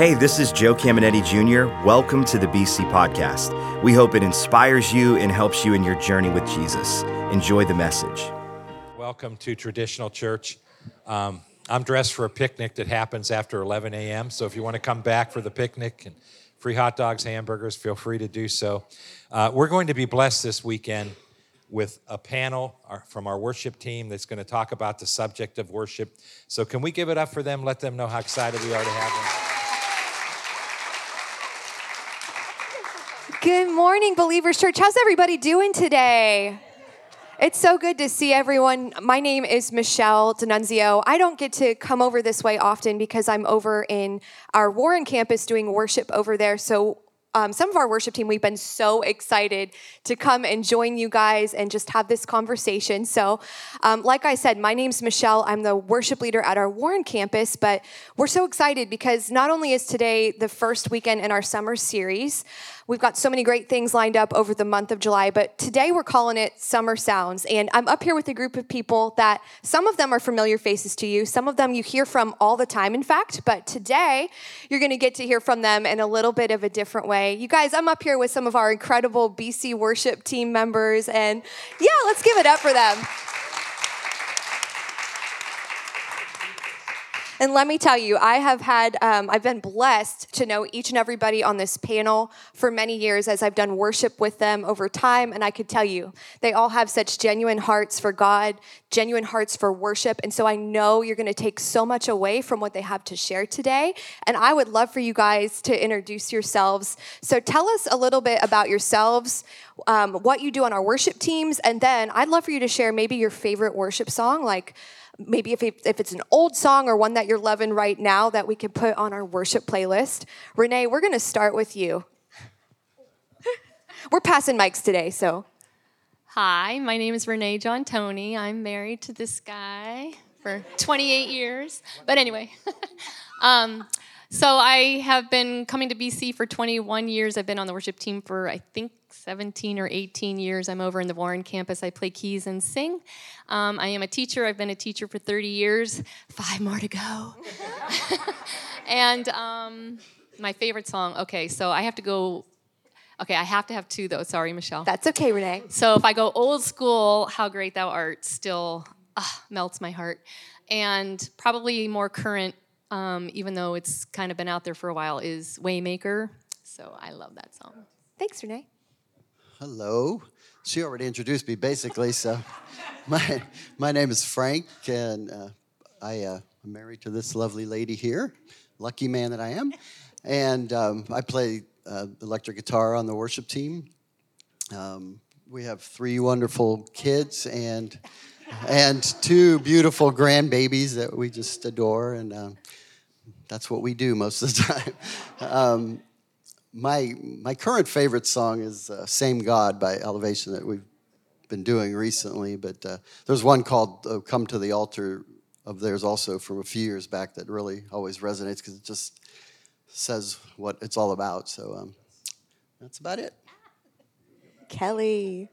Hey, this is Joe Caminetti Jr. Welcome to the BC Podcast. We hope it inspires you and helps you in your journey with Jesus. Enjoy the message. Welcome to Traditional Church. Um, I'm dressed for a picnic that happens after 11 a.m., so if you want to come back for the picnic and free hot dogs, hamburgers, feel free to do so. Uh, we're going to be blessed this weekend with a panel from our worship team that's going to talk about the subject of worship. So, can we give it up for them? Let them know how excited we are to have them. Good morning, Believers Church. How's everybody doing today? It's so good to see everyone. My name is Michelle D'Annunzio. I don't get to come over this way often because I'm over in our Warren campus doing worship over there. So um, some of our worship team, we've been so excited to come and join you guys and just have this conversation. So, um, like I said, my name's Michelle. I'm the worship leader at our Warren campus, but we're so excited because not only is today the first weekend in our summer series, We've got so many great things lined up over the month of July, but today we're calling it Summer Sounds. And I'm up here with a group of people that some of them are familiar faces to you, some of them you hear from all the time, in fact, but today you're going to get to hear from them in a little bit of a different way. You guys, I'm up here with some of our incredible BC worship team members, and yeah, let's give it up for them. And let me tell you, I have had, um, I've been blessed to know each and everybody on this panel for many years as I've done worship with them over time. And I could tell you, they all have such genuine hearts for God, genuine hearts for worship. And so I know you're going to take so much away from what they have to share today. And I would love for you guys to introduce yourselves. So tell us a little bit about yourselves, um, what you do on our worship teams, and then I'd love for you to share maybe your favorite worship song, like, maybe if, it, if it's an old song or one that you're loving right now that we can put on our worship playlist. Renee, we're going to start with you. we're passing mics today, so. Hi, my name is Renee John Tony. I'm married to this guy for 28 years. But anyway, um, so I have been coming to BC for 21 years. I've been on the worship team for, I think, 17 or 18 years. I'm over in the Warren campus. I play keys and sing. Um, I am a teacher. I've been a teacher for 30 years. Five more to go. and um, my favorite song. Okay, so I have to go. Okay, I have to have two though. Sorry, Michelle. That's okay, Renee. So if I go old school, "How Great Thou Art" still uh, melts my heart, and probably more current, um, even though it's kind of been out there for a while, is "Waymaker." So I love that song. Thanks, Renee. Hello. She already introduced me, basically. So, my my name is Frank, and uh, I uh, am married to this lovely lady here. Lucky man that I am. And um, I play uh, electric guitar on the worship team. Um, we have three wonderful kids and and two beautiful grandbabies that we just adore, and um, that's what we do most of the time. Um, my my current favorite song is uh, "Same God" by Elevation that we've been doing recently. But uh, there's one called uh, "Come to the Altar" of theirs also from a few years back that really always resonates because it just says what it's all about. So um, that's about it. Kelly.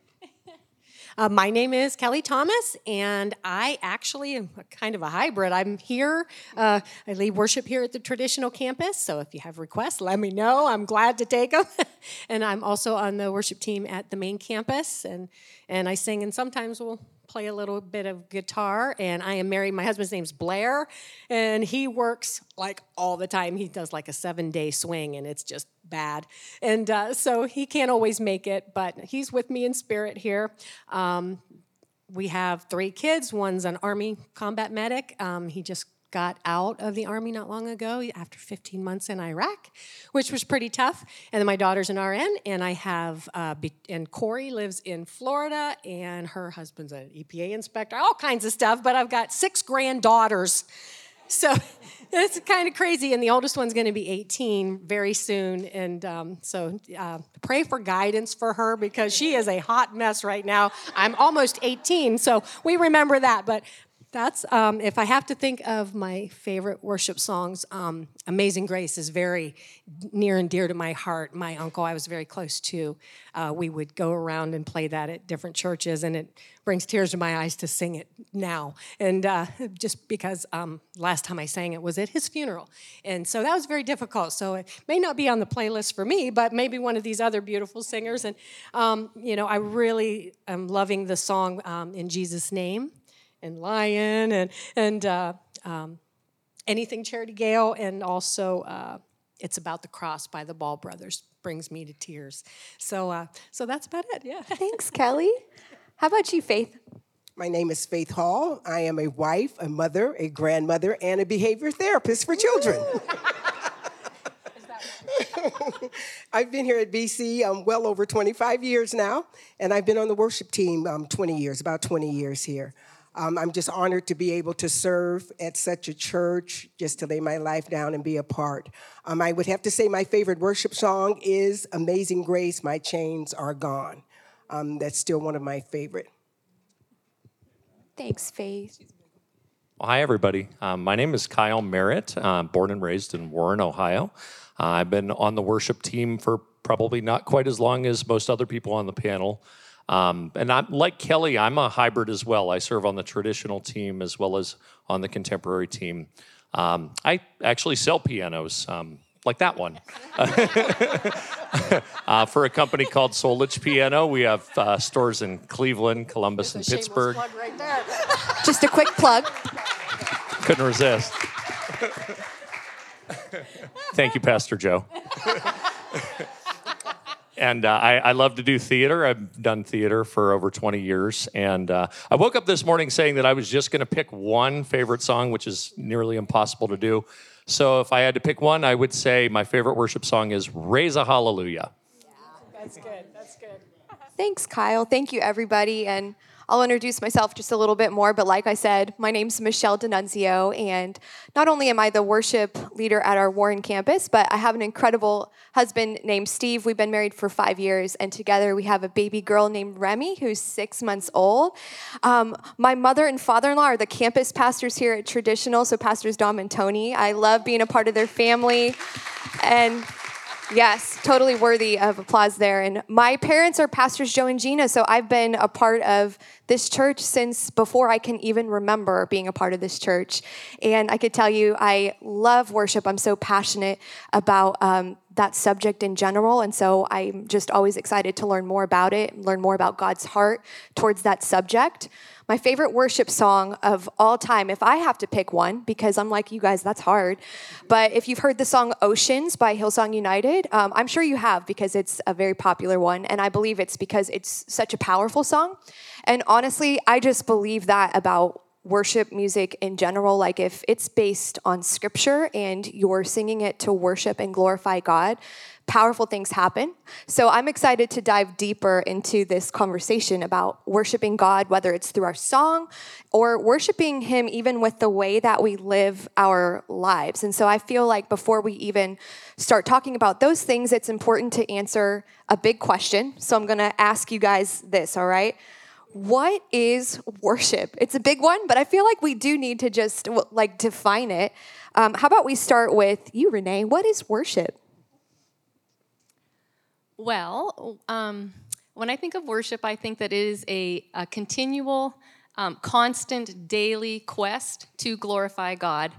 Uh, my name is Kelly Thomas, and I actually am kind of a hybrid. I'm here. Uh, I lead worship here at the traditional campus, so if you have requests, let me know. I'm glad to take them. and I'm also on the worship team at the main campus, and and I sing, and sometimes we'll play a little bit of guitar and i am married my husband's name's blair and he works like all the time he does like a seven day swing and it's just bad. And uh, so he can't always make it, but he's with me in spirit here. Um, we have three kids. One's an Army combat medic. Um, he just got out of the Army not long ago after 15 months in Iraq, which was pretty tough. And then my daughter's an RN, and I have, uh, and Corey lives in Florida, and her husband's an EPA inspector, all kinds of stuff. But I've got six granddaughters. So it's kind of crazy. And the oldest one's going to be 18 very soon. And um, so uh, pray for guidance for her because she is a hot mess right now. I'm almost 18, so we remember that. But That's um, if I have to think of my favorite worship songs. Um, "Amazing Grace" is very near and dear to my heart. My uncle, I was very close to. Uh, we would go around and play that at different churches, and it brings tears to my eyes to sing it now. And uh, just because um, last time I sang it was at his funeral, and so that was very difficult. So it may not be on the playlist for me, but maybe one of these other beautiful singers. And um, you know, I really am loving the song um, "In Jesus' Name." And Lion and and uh, um, anything Charity Gayle, and also uh, it's about the cross by the Ball Brothers brings me to tears. So uh, so that's about it. Yeah. Thanks, Kelly. How about you, Faith? My name is Faith Hall. I am a wife, a mother, a grandmother, and a behavior therapist for children. I've been here at BC um, well over 25 years now, and I've been on the worship team um, 20 years, about 20 years here. Um, I'm just honored to be able to serve at such a church, just to lay my life down and be a part. Um, I would have to say my favorite worship song is Amazing Grace, My Chains Are Gone. Um, that's still one of my favorite. Thanks, Faith. Well, hi, everybody. Um, my name is Kyle Merritt, uh, born and raised in Warren, Ohio. Uh, I've been on the worship team for probably not quite as long as most other people on the panel. Um, and I'm like Kelly, I'm a hybrid as well. I serve on the traditional team as well as on the contemporary team. Um, I actually sell pianos, um, like that one, uh, for a company called Solich Piano. We have uh, stores in Cleveland, Columbus, and Pittsburgh. Right there. Just a quick plug. Couldn't resist. Thank you, Pastor Joe. And uh, I, I, love to do theater. I've done theater for over 20 years. And uh, I woke up this morning saying that I was just going to pick one favorite song, which is nearly impossible to do. So if I had to pick one, I would say my favorite worship song is Raise a Hallelujah. Yeah, that's good. That's good. Thanks, Kyle. Thank you, everybody. And I'll introduce myself just a little bit more, but like I said, my name's Michelle D'Annunzio, and not only am I the worship leader at our Warren campus, but I have an incredible husband named Steve. We've been married for five years, and together we have a baby girl named Remy, who's six months old. Um, my mother and father in law are the campus pastors here at Traditional, so Pastors Dom and Tony. I love being a part of their family. And Yes, totally worthy of applause there. And my parents are pastors Joe and Gina, so I've been a part of this church since before I can even remember being a part of this church. And I could tell you, I love worship. I'm so passionate about um, that subject in general. And so I'm just always excited to learn more about it, learn more about God's heart towards that subject. My favorite worship song of all time, if I have to pick one, because I'm like you guys, that's hard. But if you've heard the song Oceans by Hillsong United, um, I'm sure you have because it's a very popular one. And I believe it's because it's such a powerful song. And honestly, I just believe that about worship music in general. Like if it's based on scripture and you're singing it to worship and glorify God, powerful things happen. So I'm excited to dive deeper into this conversation about worshiping God, whether it's through our song or worshiping Him even with the way that we live our lives. And so I feel like before we even start talking about those things, it's important to answer a big question. So I'm going to ask you guys this, all right? What is worship? It's a big one, but I feel like we do need to just like define it. Um, how about we start with you, Renee? What is worship? Well, um, when I think of worship, I think that it is a, a continual, um, constant, daily quest to glorify God.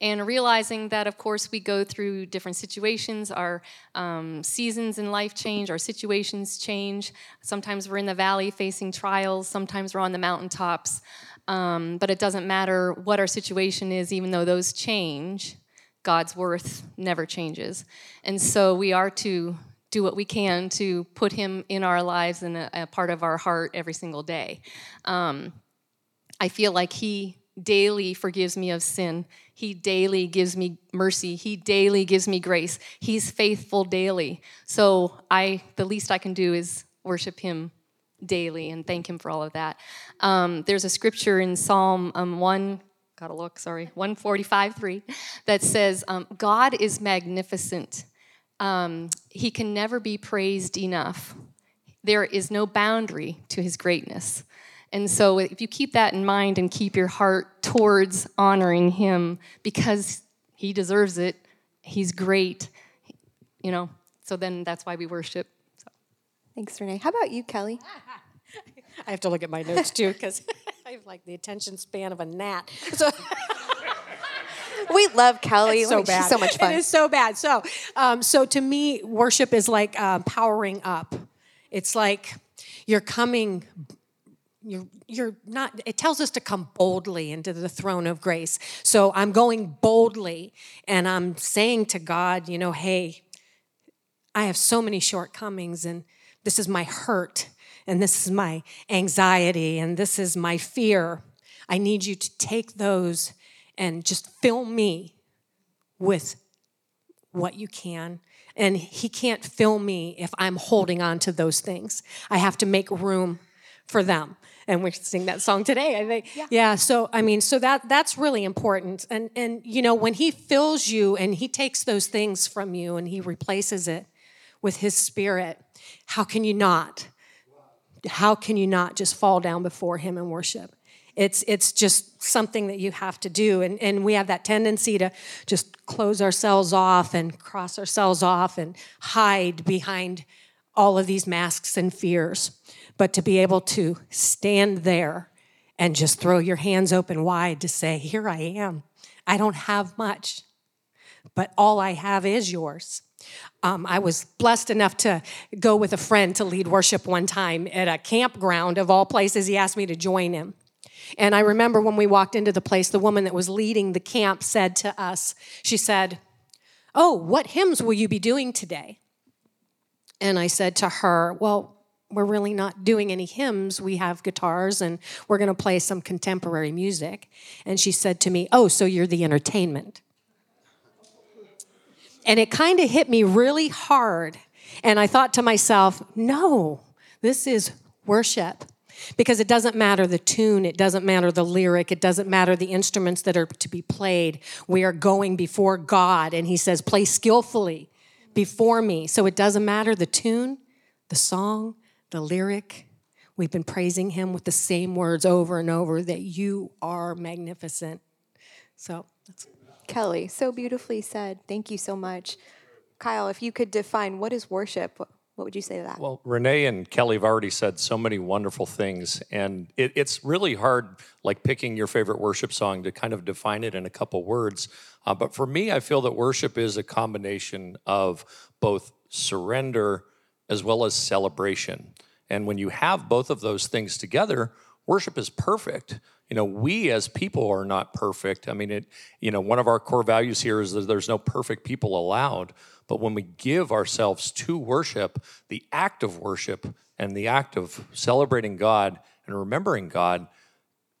And realizing that, of course, we go through different situations, our um, seasons in life change, our situations change. Sometimes we're in the valley facing trials, sometimes we're on the mountaintops. Um, but it doesn't matter what our situation is, even though those change, God's worth never changes. And so we are to do what we can to put him in our lives and a, a part of our heart every single day. Um, I feel like he daily forgives me of sin. He daily gives me mercy. He daily gives me grace. He's faithful daily. So I, the least I can do is worship him daily and thank him for all of that. Um, there's a scripture in Psalm um, 1, gotta look, sorry, 145, 3, that says, um, God is magnificent um, he can never be praised enough. There is no boundary to his greatness. And so if you keep that in mind and keep your heart towards honoring him because he deserves it, he's great, you know, so then that's why we worship. So. Thanks, Renee. How about you, Kelly? I have to look at my notes too because I have like the attention span of a gnat. So We love Kelly. it's so She's bad. so much fun. It is so bad. So, um, so to me, worship is like um, powering up. It's like you're coming. You're, you're not, it tells us to come boldly into the throne of grace. So I'm going boldly and I'm saying to God, you know, hey, I have so many shortcomings, and this is my hurt, and this is my anxiety, and this is my fear. I need you to take those and just fill me with what you can. And He can't fill me if I'm holding on to those things. I have to make room for them. And we sing that song today. I think, yeah. yeah. So I mean, so that that's really important. And and you know, when He fills you and He takes those things from you and He replaces it with His Spirit, how can you not? How can you not just fall down before Him and worship? It's, it's just something that you have to do. And, and we have that tendency to just close ourselves off and cross ourselves off and hide behind all of these masks and fears. But to be able to stand there and just throw your hands open wide to say, Here I am. I don't have much, but all I have is yours. Um, I was blessed enough to go with a friend to lead worship one time at a campground of all places. He asked me to join him. And I remember when we walked into the place, the woman that was leading the camp said to us, She said, Oh, what hymns will you be doing today? And I said to her, Well, we're really not doing any hymns. We have guitars and we're going to play some contemporary music. And she said to me, Oh, so you're the entertainment. And it kind of hit me really hard. And I thought to myself, No, this is worship. Because it doesn't matter the tune, it doesn't matter the lyric, it doesn't matter the instruments that are to be played. We are going before God, and He says, Play skillfully before me. So it doesn't matter the tune, the song, the lyric. We've been praising Him with the same words over and over that you are magnificent. So that's. Kelly, so beautifully said. Thank you so much. Kyle, if you could define what is worship, what would you say to that? Well, Renee and Kelly have already said so many wonderful things, and it, it's really hard, like picking your favorite worship song, to kind of define it in a couple words. Uh, but for me, I feel that worship is a combination of both surrender as well as celebration. And when you have both of those things together, worship is perfect. You know, we as people are not perfect. I mean, it, you know, one of our core values here is that there's no perfect people allowed. But when we give ourselves to worship, the act of worship and the act of celebrating God and remembering God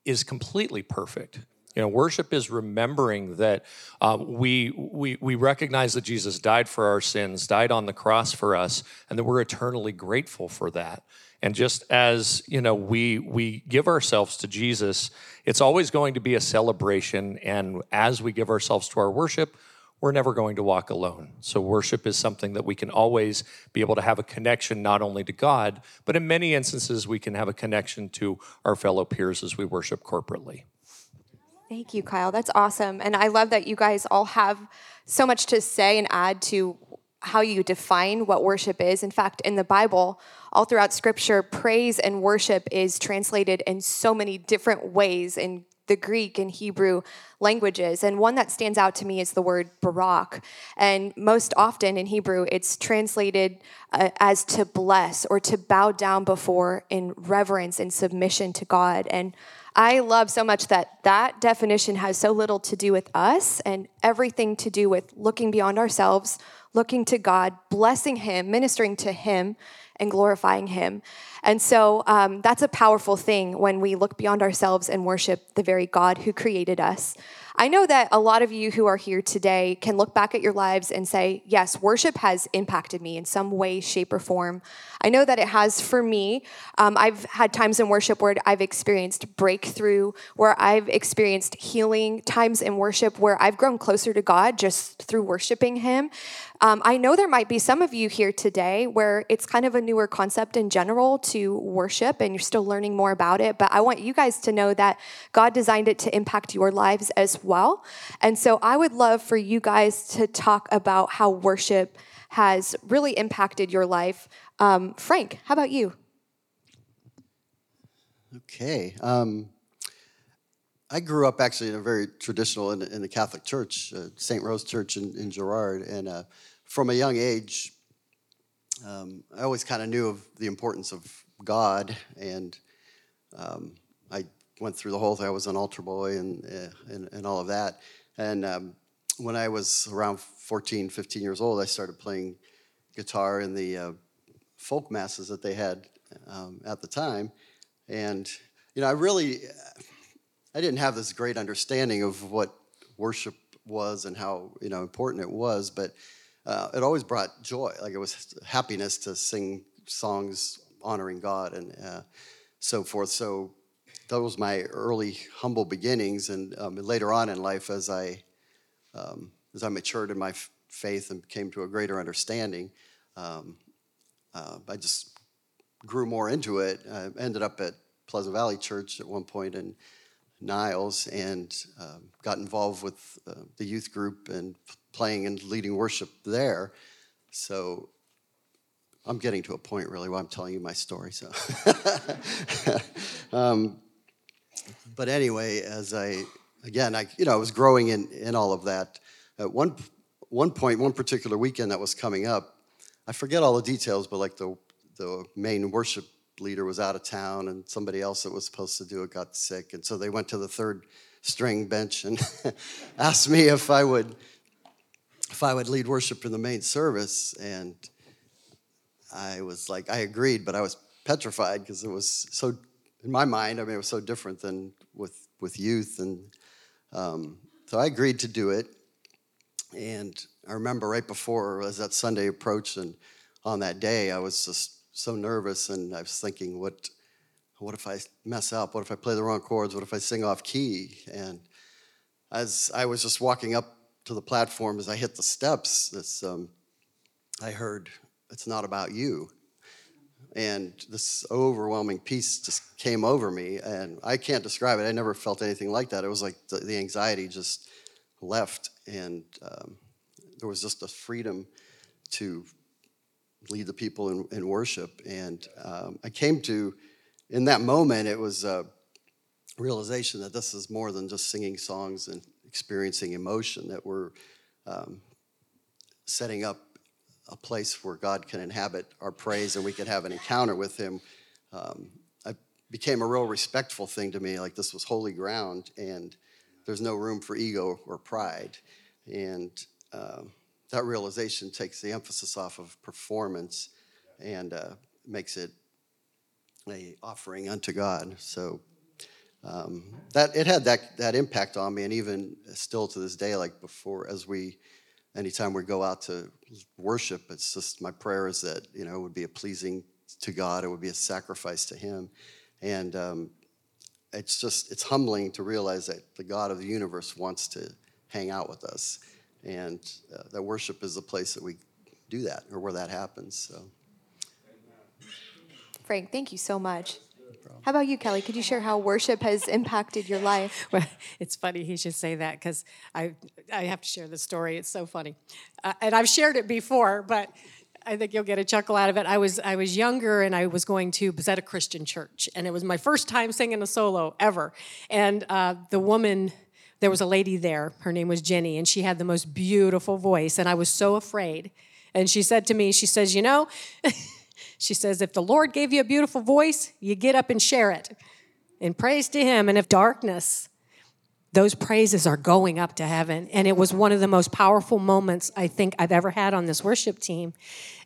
is completely perfect. You know, worship is remembering that uh, we, we, we recognize that Jesus died for our sins, died on the cross for us, and that we're eternally grateful for that. And just as you know, we we give ourselves to Jesus, it's always going to be a celebration. And as we give ourselves to our worship, we're never going to walk alone. So, worship is something that we can always be able to have a connection not only to God, but in many instances, we can have a connection to our fellow peers as we worship corporately. Thank you, Kyle. That's awesome. And I love that you guys all have so much to say and add to how you define what worship is. In fact, in the Bible, all throughout scripture, praise and worship is translated in so many different ways in the Greek and Hebrew languages. And one that stands out to me is the word barak. And most often in Hebrew, it's translated uh, as to bless or to bow down before in reverence and submission to God. And I love so much that that definition has so little to do with us and everything to do with looking beyond ourselves, looking to God, blessing Him, ministering to Him, and glorifying Him. And so um, that's a powerful thing when we look beyond ourselves and worship the very God who created us. I know that a lot of you who are here today can look back at your lives and say, yes, worship has impacted me in some way, shape, or form. I know that it has for me. Um, I've had times in worship where I've experienced breakthrough, where I've experienced healing, times in worship where I've grown closer to God just through worshiping Him. Um, I know there might be some of you here today where it's kind of a newer concept in general to worship and you're still learning more about it, but I want you guys to know that God designed it to impact your lives as well. And so I would love for you guys to talk about how worship has really impacted your life. Um, Frank, how about you? Okay. Um, I grew up actually in a very traditional in, in the Catholic Church, uh, St. Rose Church in, in Girard, and uh, from a young age, um, I always kind of knew of the importance of God, and um, I went through the whole thing. I was an altar boy and uh, and, and, all of that. And um, when I was around 14, 15 years old, I started playing guitar in the uh, folk masses that they had um, at the time, and you know, I really I didn't have this great understanding of what worship was and how you know important it was, but uh, it always brought joy. Like it was happiness to sing songs honoring God and uh, so forth. So that was my early humble beginnings, and um, later on in life, as I um, as I matured in my f- faith and came to a greater understanding, um, uh, I just grew more into it. I ended up at Pleasant Valley Church at one and in Niles and um, got involved with uh, the youth group and playing and leading worship there. So I'm getting to a point really where I'm telling you my story. So, um, but anyway, as I again, I you know I was growing in in all of that. At one one point, one particular weekend that was coming up, I forget all the details, but like the the main worship leader was out of town, and somebody else that was supposed to do it got sick, and so they went to the third string bench and asked me if I would if I would lead worship in the main service, and I was like, I agreed, but I was petrified because it was so, in my mind, I mean, it was so different than with with youth, and um, so I agreed to do it. And I remember right before, as that Sunday approached, and on that day, I was just so nervous, and I was thinking, what, what if I mess up? What if I play the wrong chords? What if I sing off key? And as I was just walking up to the platform as I hit the steps, this, um, I heard, It's not about you. And this overwhelming peace just came over me, and I can't describe it. I never felt anything like that. It was like the, the anxiety just left, and um, there was just a freedom to lead the people in, in worship. And um, I came to, in that moment, it was a realization that this is more than just singing songs and experiencing emotion, that we're um, setting up a place where God can inhabit our praise and we can have an encounter with Him. Um, it became a real respectful thing to me, like this was holy ground and there's no room for ego or pride. And um, that realization takes the emphasis off of performance and uh, makes it a offering unto God. So um, that it had that that impact on me, and even still to this day, like before, as we, anytime we go out to worship, it's just my prayer is that you know it would be a pleasing to God, it would be a sacrifice to Him, and um, it's just it's humbling to realize that the God of the universe wants to hang out with us, and uh, that worship is the place that we do that or where that happens. So, Frank, thank you so much. How about you, Kelly? Could you share how worship has impacted your life? Well, it's funny he should say that because I I have to share the story. It's so funny, uh, and I've shared it before, but I think you'll get a chuckle out of it. I was I was younger and I was going to Bazetta Christian Church, and it was my first time singing a solo ever. And uh, the woman, there was a lady there. Her name was Jenny, and she had the most beautiful voice, and I was so afraid. And she said to me, she says, you know. She says, if the Lord gave you a beautiful voice, you get up and share it and praise to Him. And if darkness, those praises are going up to heaven. And it was one of the most powerful moments I think I've ever had on this worship team.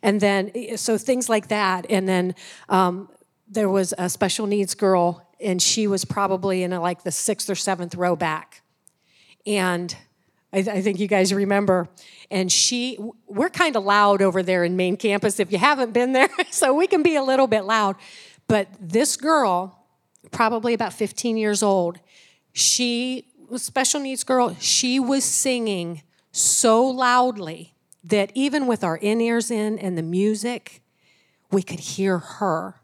And then, so things like that. And then um, there was a special needs girl, and she was probably in a, like the sixth or seventh row back. And I, I think you guys remember. And she, we're kind of loud over there in main campus if you haven't been there, so we can be a little bit loud. But this girl, probably about 15 years old, she was special needs girl. She was singing so loudly that even with our in ears in and the music, we could hear her.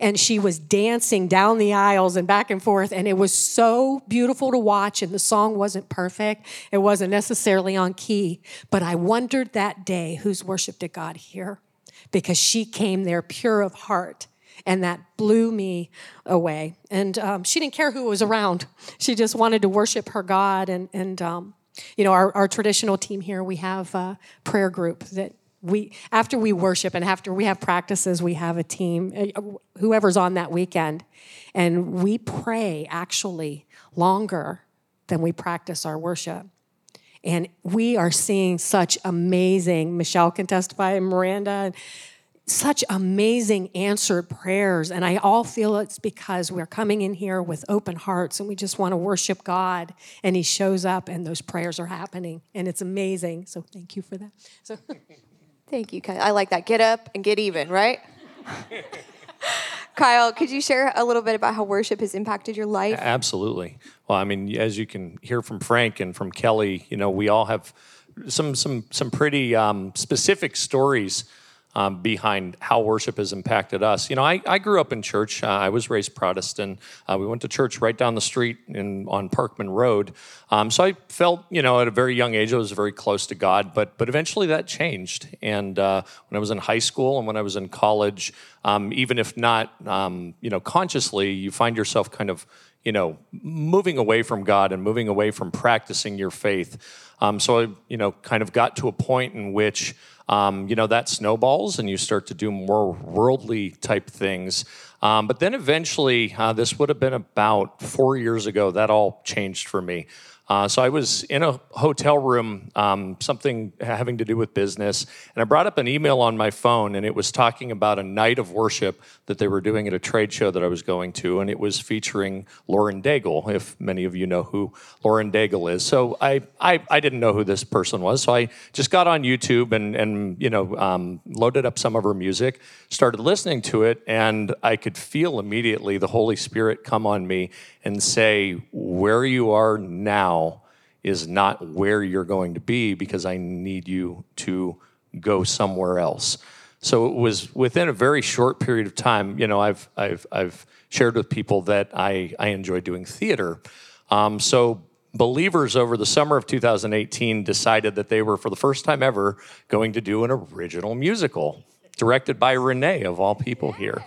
And she was dancing down the aisles and back and forth, and it was so beautiful to watch. And the song wasn't perfect, it wasn't necessarily on key. But I wondered that day whose worship did God hear? Because she came there pure of heart and that blew me away. And um, she didn't care who was around. She just wanted to worship her God. And, and um, you know, our, our traditional team here, we have a prayer group that we after we worship and after we have practices we have a team uh, whoever's on that weekend and we pray actually longer than we practice our worship and we are seeing such amazing michelle can testify and miranda such amazing answered prayers. And I all feel it's because we're coming in here with open hearts and we just want to worship God. And He shows up and those prayers are happening. And it's amazing. So thank you for that. So thank you. Kyle. I like that. Get up and get even, right? Kyle, could you share a little bit about how worship has impacted your life? Absolutely. Well, I mean, as you can hear from Frank and from Kelly, you know, we all have some some some pretty um, specific stories um, behind how worship has impacted us. You know, I, I grew up in church. Uh, I was raised Protestant. Uh, we went to church right down the street in, on Parkman Road. Um, so I felt, you know, at a very young age, I was very close to God. But but eventually that changed. And uh, when I was in high school and when I was in college, um, even if not, um, you know, consciously, you find yourself kind of you know, moving away from God and moving away from practicing your faith. Um, so I, you know, kind of got to a point in which um, you know, that snowballs and you start to do more worldly type things. Um, but then eventually, uh, this would have been about four years ago, that all changed for me. Uh, so I was in a hotel room, um, something having to do with business, and I brought up an email on my phone, and it was talking about a night of worship that they were doing at a trade show that I was going to, and it was featuring Lauren Daigle, if many of you know who Lauren Daigle is. So I, I, I didn't know who this person was, so I just got on YouTube and, and you know, um, loaded up some of her music, started listening to it, and I could feel immediately the Holy Spirit come on me and say, Where you are now is not where you're going to be because I need you to go somewhere else. So it was within a very short period of time. You know, I've I've I've shared with people that I I enjoy doing theater. Um, so believers over the summer of 2018 decided that they were for the first time ever going to do an original musical directed by Renee of all people here.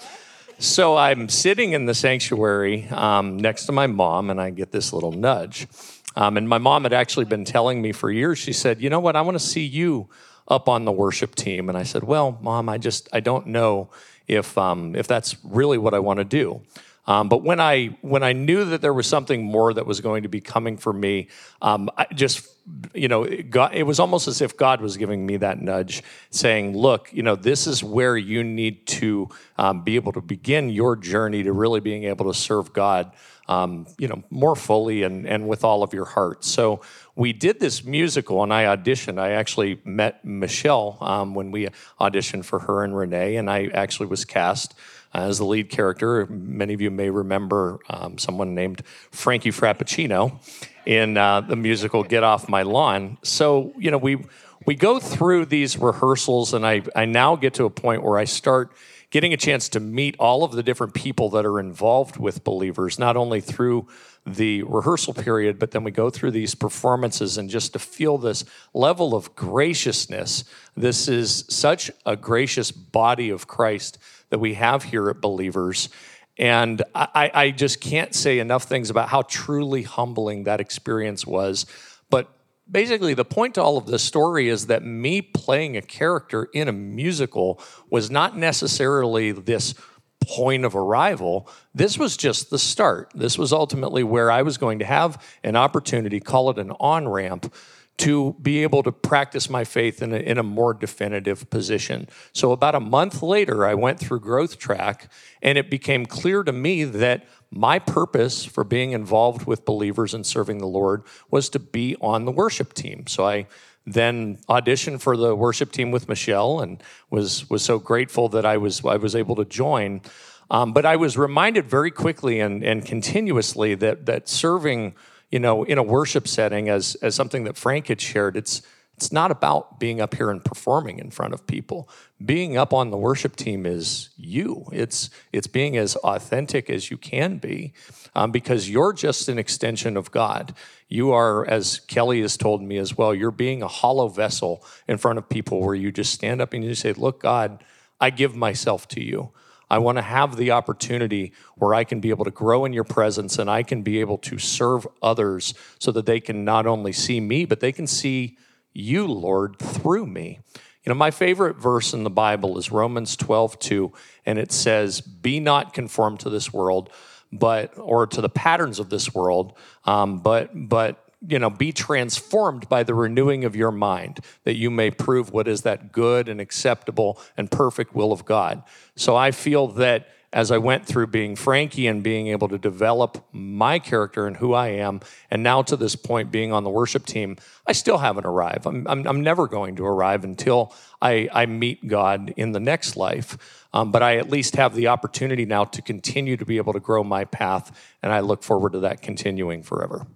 So I'm sitting in the sanctuary um, next to my mom, and I get this little nudge. Um, and my mom had actually been telling me for years, she said, You know what? I want to see you up on the worship team. And I said, Well, mom, I just, I don't know if, um, if that's really what I want to do. Um, but when I when I knew that there was something more that was going to be coming for me, um, I just you know, it, God, it was almost as if God was giving me that nudge, saying, "Look, you know, this is where you need to um, be able to begin your journey to really being able to serve God." Um, you know, more fully and, and with all of your heart. So we did this musical and I auditioned. I actually met Michelle um, when we auditioned for her and Renee, and I actually was cast as the lead character. Many of you may remember um, someone named Frankie Frappuccino in uh, the musical Get Off My Lawn. So, you know, we, we go through these rehearsals, and I, I now get to a point where I start getting a chance to meet all of the different people that are involved with believers, not only through the rehearsal period, but then we go through these performances and just to feel this level of graciousness. This is such a gracious body of Christ that we have here at Believers. And I, I just can't say enough things about how truly humbling that experience was. But basically, the point to all of this story is that me playing a character in a musical was not necessarily this point of arrival. This was just the start. This was ultimately where I was going to have an opportunity, call it an on ramp, to be able to practice my faith in a, in a more definitive position. So, about a month later, I went through Growth Track, and it became clear to me that my purpose for being involved with believers and serving the Lord was to be on the worship team. So, I then auditioned for the worship team with Michelle and was, was so grateful that I was, I was able to join. Um, but I was reminded very quickly and, and continuously that, that serving you know, in a worship setting, as as something that Frank had shared, it's it's not about being up here and performing in front of people. Being up on the worship team is you. It's it's being as authentic as you can be, um, because you're just an extension of God. You are, as Kelly has told me as well, you're being a hollow vessel in front of people where you just stand up and you say, "Look, God, I give myself to you." I want to have the opportunity where I can be able to grow in your presence and I can be able to serve others so that they can not only see me, but they can see you, Lord, through me. You know, my favorite verse in the Bible is Romans 12, 2, and it says, Be not conformed to this world, but or to the patterns of this world, um, but but you know, be transformed by the renewing of your mind, that you may prove what is that good and acceptable and perfect will of God. So I feel that as I went through being Frankie and being able to develop my character and who I am, and now to this point being on the worship team, I still haven't arrived. I'm, I'm, I'm never going to arrive until I, I meet God in the next life. Um, but I at least have the opportunity now to continue to be able to grow my path, and I look forward to that continuing forever.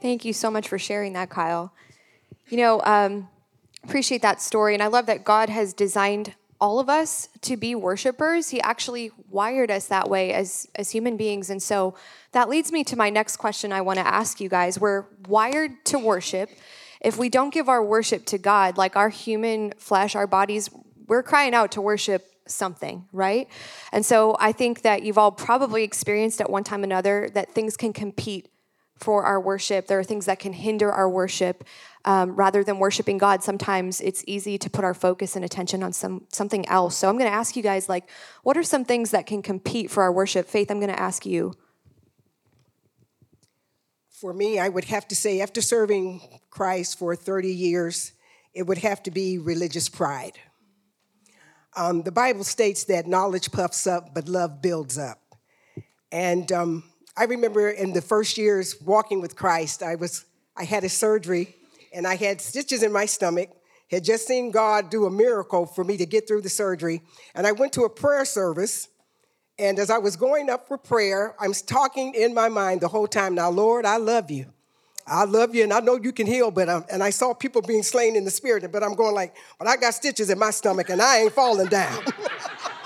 Thank you so much for sharing that, Kyle. You know, um, appreciate that story, and I love that God has designed all of us to be worshipers. He actually wired us that way as as human beings, and so that leads me to my next question. I want to ask you guys: We're wired to worship. If we don't give our worship to God, like our human flesh, our bodies, we're crying out to worship something, right? And so I think that you've all probably experienced at one time or another that things can compete for our worship. There are things that can hinder our worship. Um, rather than worshiping God, sometimes it's easy to put our focus and attention on some something else. So I'm going to ask you guys, like, what are some things that can compete for our worship? Faith, I'm going to ask you. For me, I would have to say, after serving Christ for 30 years, it would have to be religious pride. Um, the Bible states that knowledge puffs up, but love builds up. And um, I remember in the first years walking with Christ, I was I had a surgery and I had stitches in my stomach. Had just seen God do a miracle for me to get through the surgery. And I went to a prayer service. And as I was going up for prayer, I'm talking in my mind the whole time, now, Lord, I love you. I love you and I know you can heal, but um, and I saw people being slain in the spirit, but I'm going like, but I got stitches in my stomach and I ain't falling down.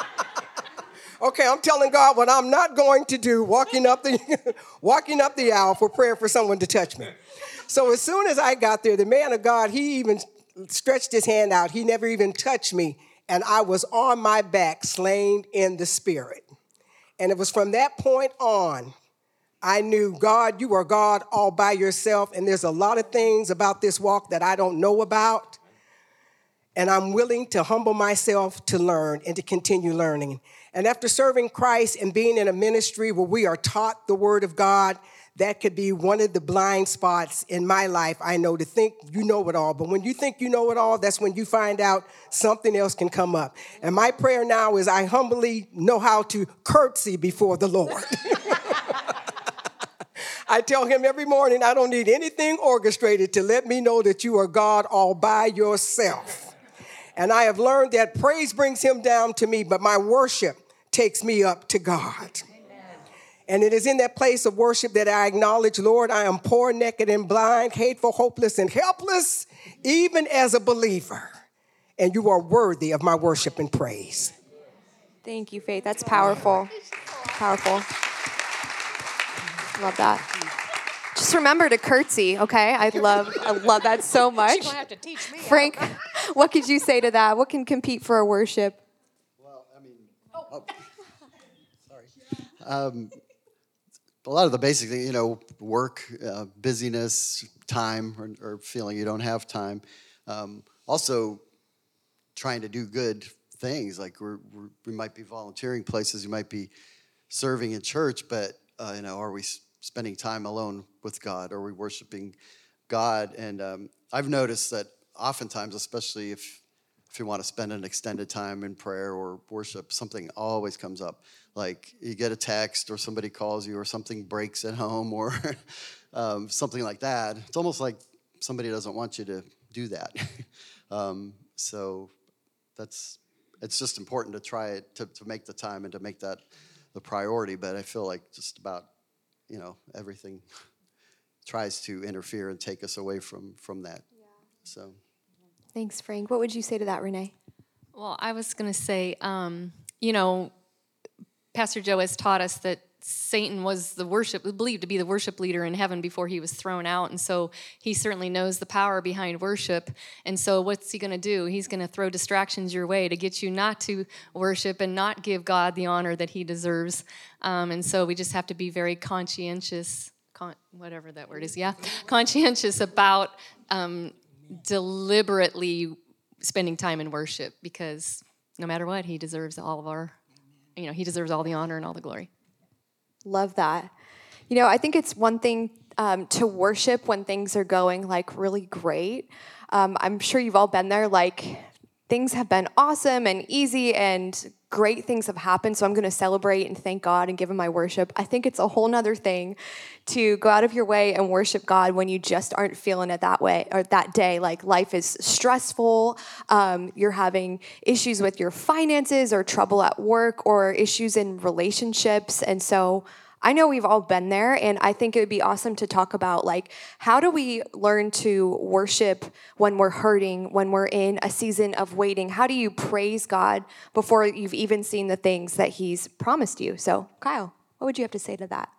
Okay, I'm telling God what I'm not going to do, walking up the walking up the aisle for prayer for someone to touch me. So as soon as I got there, the man of God, he even stretched his hand out. He never even touched me, and I was on my back, slain in the spirit. And it was from that point on, I knew, God, you are God all by yourself, and there's a lot of things about this walk that I don't know about. And I'm willing to humble myself to learn and to continue learning. And after serving Christ and being in a ministry where we are taught the Word of God, that could be one of the blind spots in my life. I know to think you know it all, but when you think you know it all, that's when you find out something else can come up. And my prayer now is I humbly know how to curtsy before the Lord. I tell him every morning I don't need anything orchestrated to let me know that you are God all by yourself. And I have learned that praise brings him down to me, but my worship takes me up to God. And it is in that place of worship that I acknowledge, Lord, I am poor, naked, and blind, hateful, hopeless, and helpless, even as a believer. And you are worthy of my worship and praise. Thank you, Faith. That's powerful. Powerful. Love that. Just remember to curtsy, okay? I love, I love that so much. She's gonna have to teach me. Frank, what could you say to that? What can compete for our worship? Um, a lot of the basic you know, work, uh, busyness, time, or, or, feeling you don't have time. Um, also, trying to do good things. Like we're, we're, we might be volunteering places, you might be serving in church, but uh, you know, are we spending time alone with God? Are we worshiping God. And um, I've noticed that oftentimes, especially if if you want to spend an extended time in prayer or worship, something always comes up. Like you get a text or somebody calls you or something breaks at home or um, something like that. It's almost like somebody doesn't want you to do that. um, so that's it's just important to try it to, to make the time and to make that the priority. But I feel like just about you know everything tries to interfere and take us away from from that. Yeah. So. Thanks, Frank. What would you say to that, Renee? Well, I was going to say, um, you know, Pastor Joe has taught us that Satan was the worship, believed to be the worship leader in heaven before he was thrown out. And so he certainly knows the power behind worship. And so what's he going to do? He's going to throw distractions your way to get you not to worship and not give God the honor that he deserves. Um, and so we just have to be very conscientious, con- whatever that word is, yeah, conscientious about um, deliberately spending time in worship because no matter what, he deserves all of our, you know, he deserves all the honor and all the glory. Love that. You know, I think it's one thing um, to worship when things are going like really great. Um, I'm sure you've all been there, like things have been awesome and easy and great things have happened, so I'm going to celebrate and thank God and give Him my worship. I think it's a whole nother thing to go out of your way and worship God when you just aren't feeling it that way or that day. Like life is stressful, um, you're having issues with your finances or trouble at work or issues in relationships. And so, I know we've all been there, and I think it would be awesome to talk about like how do we learn to worship when we're hurting, when we're in a season of waiting? How do you praise God before you've even seen the things that He's promised you? So, Kyle, what would you have to say to that?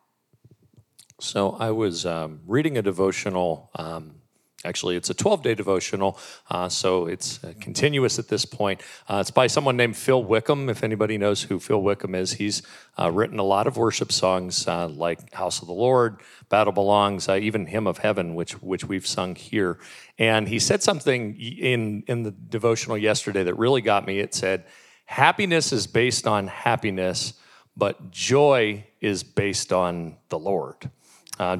So, I was um, reading a devotional um, Actually, it's a 12 day devotional, uh, so it's uh, continuous at this point. Uh, it's by someone named Phil Wickham. If anybody knows who Phil Wickham is, he's uh, written a lot of worship songs uh, like House of the Lord, Battle Belongs, uh, even Hymn of Heaven, which, which we've sung here. And he said something in, in the devotional yesterday that really got me. It said, Happiness is based on happiness, but joy is based on the Lord.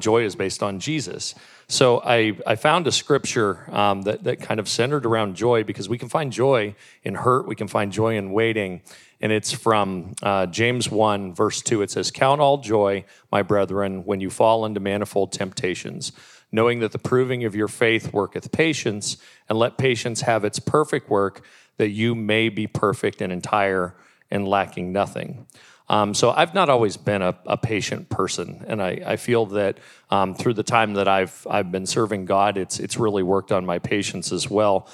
joy is based on Jesus. So I, I found a scripture um, that, that kind of centered around joy because we can find joy in hurt, we can find joy in waiting. And it's from uh, James 1, verse 2. It says, Count all joy, my brethren, when you fall into manifold temptations, knowing that the proving of your faith worketh patience, and let patience have its perfect work, that you may be perfect and entire and lacking nothing. Um, so I've not always been a, a patient person, and I, I feel that um, through the time that I've I've been serving God, it's it's really worked on my patience as well.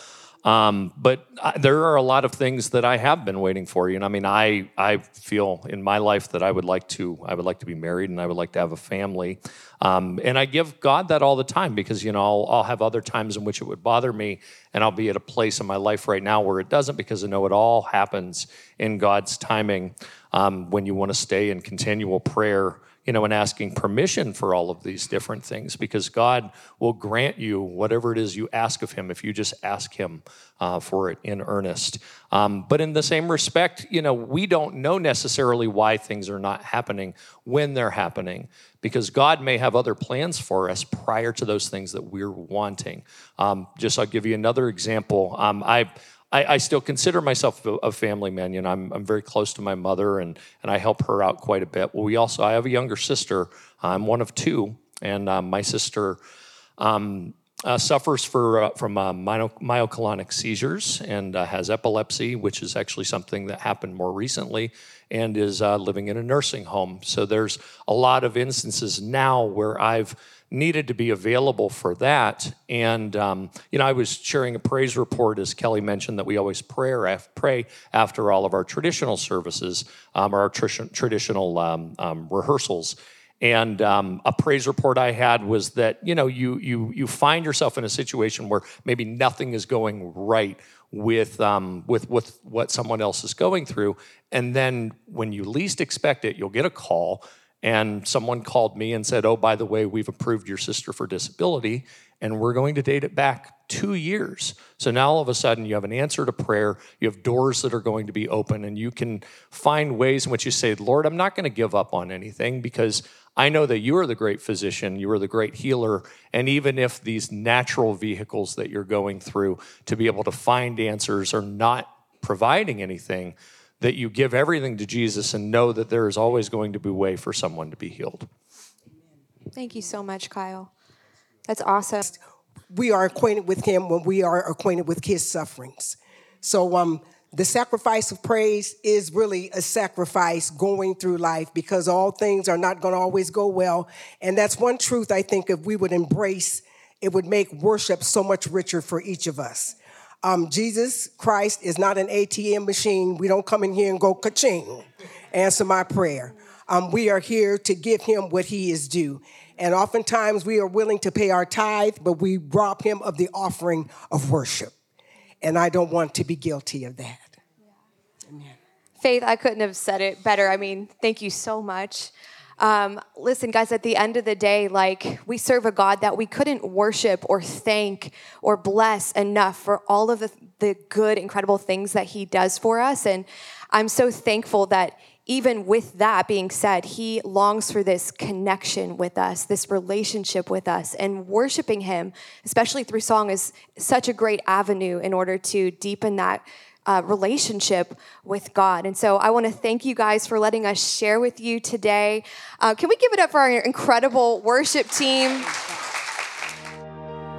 Um, but I, there are a lot of things that I have been waiting for. You know, I mean, I I feel in my life that I would like to I would like to be married and I would like to have a family, um, and I give God that all the time because you know I'll, I'll have other times in which it would bother me, and I'll be at a place in my life right now where it doesn't because I know it all happens in God's timing. Um, when you want to stay in continual prayer you know, and asking permission for all of these different things because God will grant you whatever it is you ask of Him if you just ask Him uh, for it in earnest. Um, but in the same respect, you know, we don't know necessarily why things are not happening when they're happening because God may have other plans for us prior to those things that we're wanting. Um, just I'll give you another example. Um, I I, I, still consider myself a, family man. You know, I'm, I'm very close to my mother, and and I help her out quite a bit. Well, we also I have a younger sister. I'm one of two, and um, my sister um, uh, suffers for uh, from uh, myoclonic seizures and uh, has epilepsy, which is actually something that happened more recently, and is uh, living in a nursing home. So there's a lot of instances now where I've needed to be available for that. And, um, you know, I was sharing a praise report, as Kelly mentioned, that we always pray, pray after all of our traditional services um, or our tr- traditional um, um, rehearsals. And um, a praise report I had was that you know you you you find yourself in a situation where maybe nothing is going right with um, with with what someone else is going through, and then when you least expect it, you'll get a call and someone called me and said, Oh, by the way, we've approved your sister for disability. and we're going to date it back two years. So now all of a sudden you have an answer to prayer, you have doors that are going to be open, and you can find ways in which you say, Lord, I'm not going to give up on anything because I know that you are the great physician, you are the great healer, and even if these natural vehicles that you're going through to be able to find answers are not providing anything, that you give everything to Jesus and know that there is always going to be a way for someone to be healed. Thank you so much, Kyle. That's awesome. We are acquainted with him when we are acquainted with his sufferings. So um, the sacrifice of praise is really a sacrifice going through life because all things are not going to always go well. And that's one truth I think if we would embrace, it would make worship so much richer for each of us. Um, Jesus Christ is not an ATM machine. We don't come in here and go ka-ching, answer my prayer. Um, we are here to give him what he is due. And oftentimes we are willing to pay our tithe, but we rob him of the offering of worship. And I don't want to be guilty of that. Amen. Faith, I couldn't have said it better. I mean, thank you so much. Um, listen, guys, at the end of the day, like we serve a God that we couldn't worship or thank or bless enough for all of the, the good, incredible things that He does for us. And I'm so thankful that even with that being said, He longs for this connection with us, this relationship with us. And worshiping Him, especially through song, is such a great avenue in order to deepen that uh, relationship with God. And so I want to thank you guys for letting us share with you today. Uh, can we give it up for our incredible worship team?